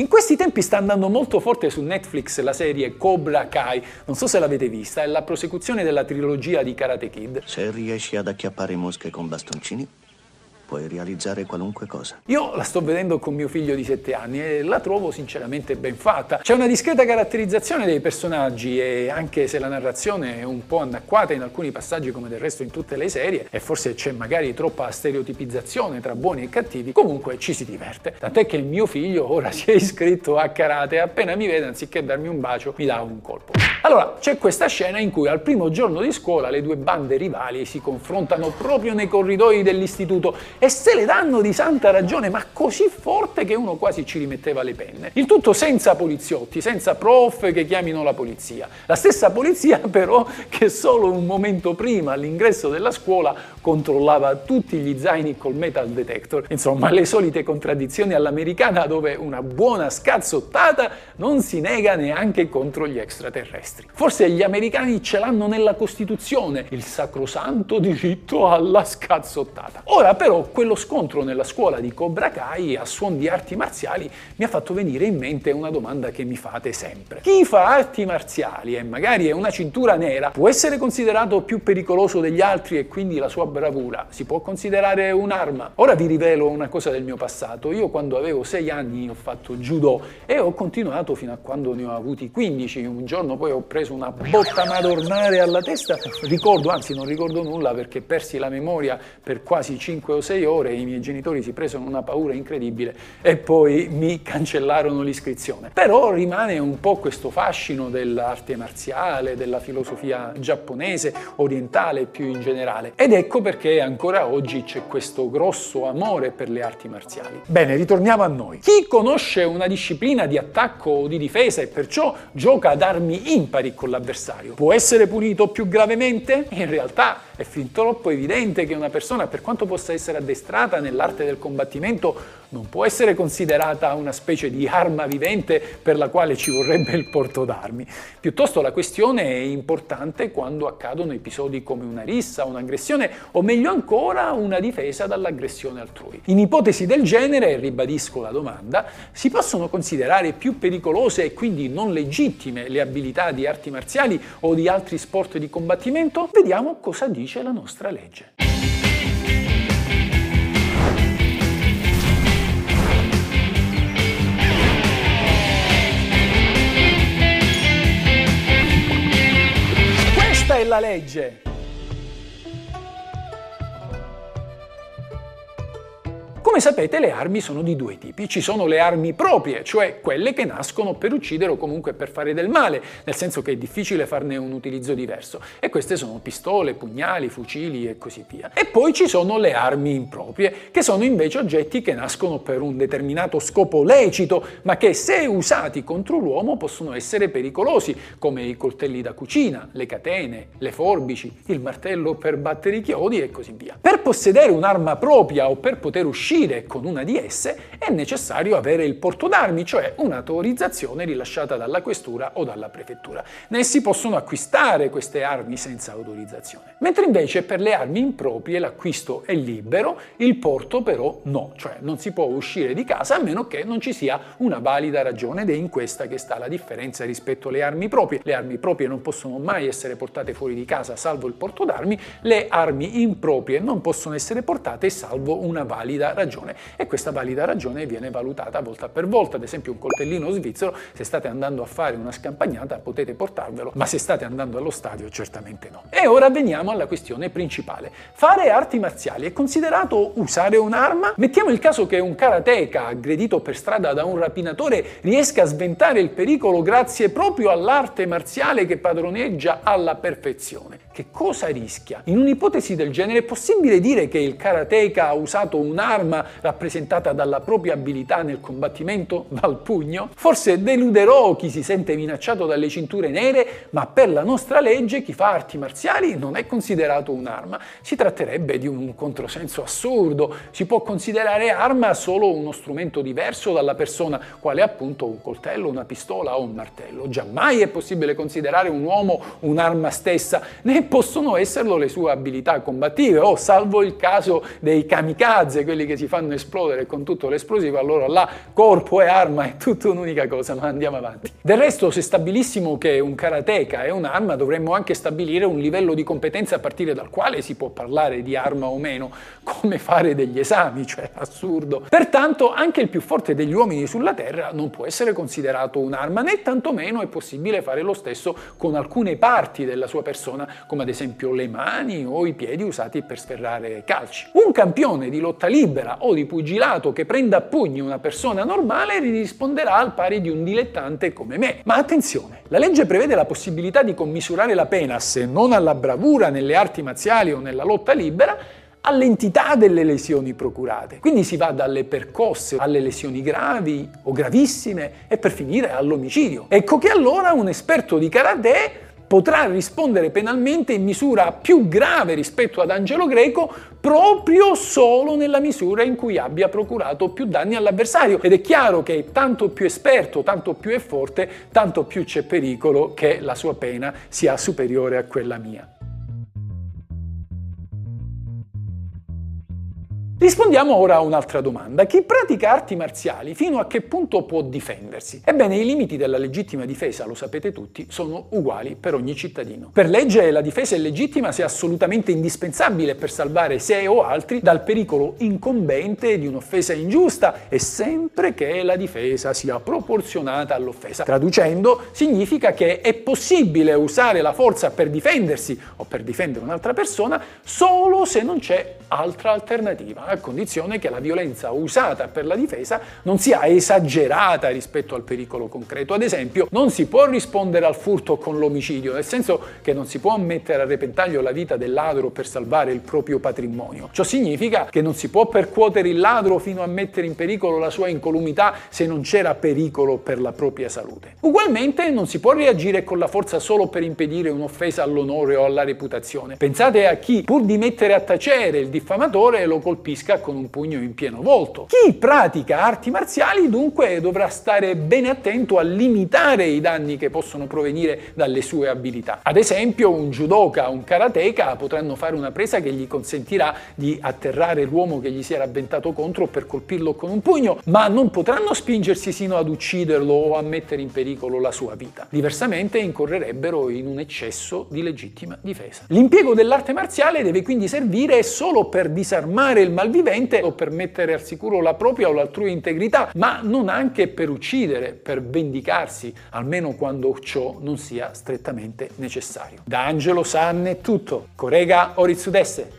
In questi tempi sta andando molto forte su Netflix la serie Cobra Kai, non so se l'avete vista, è la prosecuzione della trilogia di Karate Kid. Se riesci ad acchiappare mosche con bastoncini, puoi realizzare qualunque cosa. Io la sto vedendo con mio figlio di 7 anni e la trovo sinceramente ben fatta. C'è una discreta caratterizzazione dei personaggi e anche se la narrazione è un po' anacquata in alcuni passaggi come del resto in tutte le serie e forse c'è magari troppa stereotipizzazione tra buoni e cattivi, comunque ci si diverte. Tant'è che mio figlio ora si è iscritto a karate e appena mi vede anziché darmi un bacio mi dà un colpo. Allora, c'è questa scena in cui al primo giorno di scuola le due bande rivali si confrontano proprio nei corridoi dell'istituto e se le danno di santa ragione, ma così forte che uno quasi ci rimetteva le penne. Il tutto senza poliziotti, senza prof che chiamino la polizia. La stessa polizia però che solo un momento prima all'ingresso della scuola controllava tutti gli zaini col metal detector. Insomma, le solite contraddizioni all'americana dove una buona scazzottata non si nega neanche contro gli extraterrestri. Forse gli americani ce l'hanno nella Costituzione, il sacrosanto diritto alla scazzottata. Ora però quello scontro nella scuola di Cobra Kai a suon di arti marziali mi ha fatto venire in mente una domanda che mi fate sempre. Chi fa arti marziali e magari è una cintura nera può essere considerato più pericoloso degli altri e quindi la sua bravura si può considerare un'arma? Ora vi rivelo una cosa del mio passato. Io quando avevo 6 anni ho fatto judo e ho continuato fino a quando ne ho avuti 15. Un giorno poi ho preso una botta madornale alla testa. Ricordo, anzi non ricordo nulla perché persi la memoria per quasi 5 o 6 sei ore i miei genitori si presero una paura incredibile e poi mi cancellarono l'iscrizione. Però rimane un po' questo fascino dell'arte marziale, della filosofia giapponese, orientale più in generale. Ed ecco perché ancora oggi c'è questo grosso amore per le arti marziali. Bene, ritorniamo a noi. Chi conosce una disciplina di attacco o di difesa e perciò gioca ad armi impari con l'avversario può essere punito più gravemente? In realtà è fin troppo evidente che una persona, per quanto possa essere addestrata nell'arte del combattimento, non può essere considerata una specie di arma vivente per la quale ci vorrebbe il porto d'armi. Piuttosto la questione è importante quando accadono episodi come una rissa, un'aggressione o meglio ancora una difesa dall'aggressione altrui. In ipotesi del genere, ribadisco la domanda, si possono considerare più pericolose e quindi non legittime le abilità di arti marziali o di altri sport di combattimento? Vediamo cosa dice la nostra legge. È la legge. Come sapete le armi sono di due tipi, ci sono le armi proprie, cioè quelle che nascono per uccidere o comunque per fare del male, nel senso che è difficile farne un utilizzo diverso, e queste sono pistole, pugnali, fucili e così via. E poi ci sono le armi improprie, che sono invece oggetti che nascono per un determinato scopo lecito, ma che se usati contro l'uomo possono essere pericolosi, come i coltelli da cucina, le catene, le forbici, il martello per battere i chiodi e così via. Per possedere un'arma propria o per poter uscire con una di esse è necessario avere il porto d'armi, cioè un'autorizzazione rilasciata dalla questura o dalla prefettura. Ne si possono acquistare queste armi senza autorizzazione. Mentre invece per le armi improprie l'acquisto è libero, il porto però no, cioè non si può uscire di casa a meno che non ci sia una valida ragione ed è in questa che sta la differenza rispetto alle armi proprie. Le armi proprie non possono mai essere portate fuori di casa salvo il porto d'armi, le armi improprie non possono essere portate salvo una valida ragione e questa valida ragione viene valutata volta per volta, ad esempio un coltellino svizzero, se state andando a fare una scampagnata potete portarvelo, ma se state andando allo stadio certamente no. E ora veniamo alla questione principale. Fare arti marziali è considerato usare un'arma? Mettiamo il caso che un karateka aggredito per strada da un rapinatore riesca a sventare il pericolo grazie proprio all'arte marziale che padroneggia alla perfezione. Che cosa rischia? In un'ipotesi del genere è possibile dire che il karateka ha usato un'arma rappresentata dalla propria abilità nel combattimento, dal pugno? Forse deluderò chi si sente minacciato dalle cinture nere, ma per la nostra legge chi fa arti marziali non è considerato un'arma. Si tratterebbe di un controsenso assurdo. Si può considerare arma solo uno strumento diverso dalla persona, quale appunto un coltello, una pistola o un martello. Giammai è possibile considerare un uomo un'arma stessa, né possono esserlo le sue abilità combattive, o salvo il caso dei kamikaze, quelli che si fanno esplodere con tutto l'esplosivo, allora là corpo e arma è tutta un'unica cosa, ma andiamo avanti. Del resto, se stabilissimo che un karateka è un'arma, dovremmo anche stabilire un livello di competenza a partire dal quale si può parlare di arma o meno, come fare degli esami, cioè assurdo. Pertanto anche il più forte degli uomini sulla Terra non può essere considerato un'arma, né tantomeno è possibile fare lo stesso con alcune parti della sua persona, come ad esempio le mani o i piedi usati per sferrare calci. Un campione di lotta libera o di pugilato che prenda a pugni una persona normale risponderà al pari di un dilettante come me. Ma attenzione, la legge prevede la possibilità di commisurare la pena, se non alla bravura nelle arti marziali o nella lotta libera, all'entità delle lesioni procurate. Quindi si va dalle percosse alle lesioni gravi o gravissime e per finire all'omicidio. Ecco che allora un esperto di karate potrà rispondere penalmente in misura più grave rispetto ad Angelo Greco proprio solo nella misura in cui abbia procurato più danni all'avversario. Ed è chiaro che tanto più esperto, tanto più è forte, tanto più c'è pericolo che la sua pena sia superiore a quella mia. Rispondiamo ora a un'altra domanda. Chi pratica arti marziali fino a che punto può difendersi? Ebbene, i limiti della legittima difesa, lo sapete tutti, sono uguali per ogni cittadino. Per legge la difesa è legittima se assolutamente indispensabile per salvare sé o altri dal pericolo incombente di un'offesa ingiusta e sempre che la difesa sia proporzionata all'offesa. Traducendo, significa che è possibile usare la forza per difendersi o per difendere un'altra persona solo se non c'è altra alternativa a condizione che la violenza usata per la difesa non sia esagerata rispetto al pericolo concreto. Ad esempio, non si può rispondere al furto con l'omicidio, nel senso che non si può mettere a repentaglio la vita del ladro per salvare il proprio patrimonio. Ciò significa che non si può percuotere il ladro fino a mettere in pericolo la sua incolumità se non c'era pericolo per la propria salute. Ugualmente non si può reagire con la forza solo per impedire un'offesa all'onore o alla reputazione. Pensate a chi, pur di mettere a tacere il diffamatore, lo colpisce colpisca con un pugno in pieno volto. Chi pratica arti marziali dunque dovrà stare bene attento a limitare i danni che possono provenire dalle sue abilità. Ad esempio un judoka o un karateka potranno fare una presa che gli consentirà di atterrare l'uomo che gli si era avventato contro per colpirlo con un pugno, ma non potranno spingersi sino ad ucciderlo o a mettere in pericolo la sua vita. Diversamente incorrerebbero in un eccesso di legittima difesa. L'impiego dell'arte marziale deve quindi servire solo per disarmare il malvivente o per mettere al sicuro la propria o l'altrui integrità, ma non anche per uccidere, per vendicarsi, almeno quando ciò non sia strettamente necessario. Da Angelo San è tutto. Corega Oritsudesse.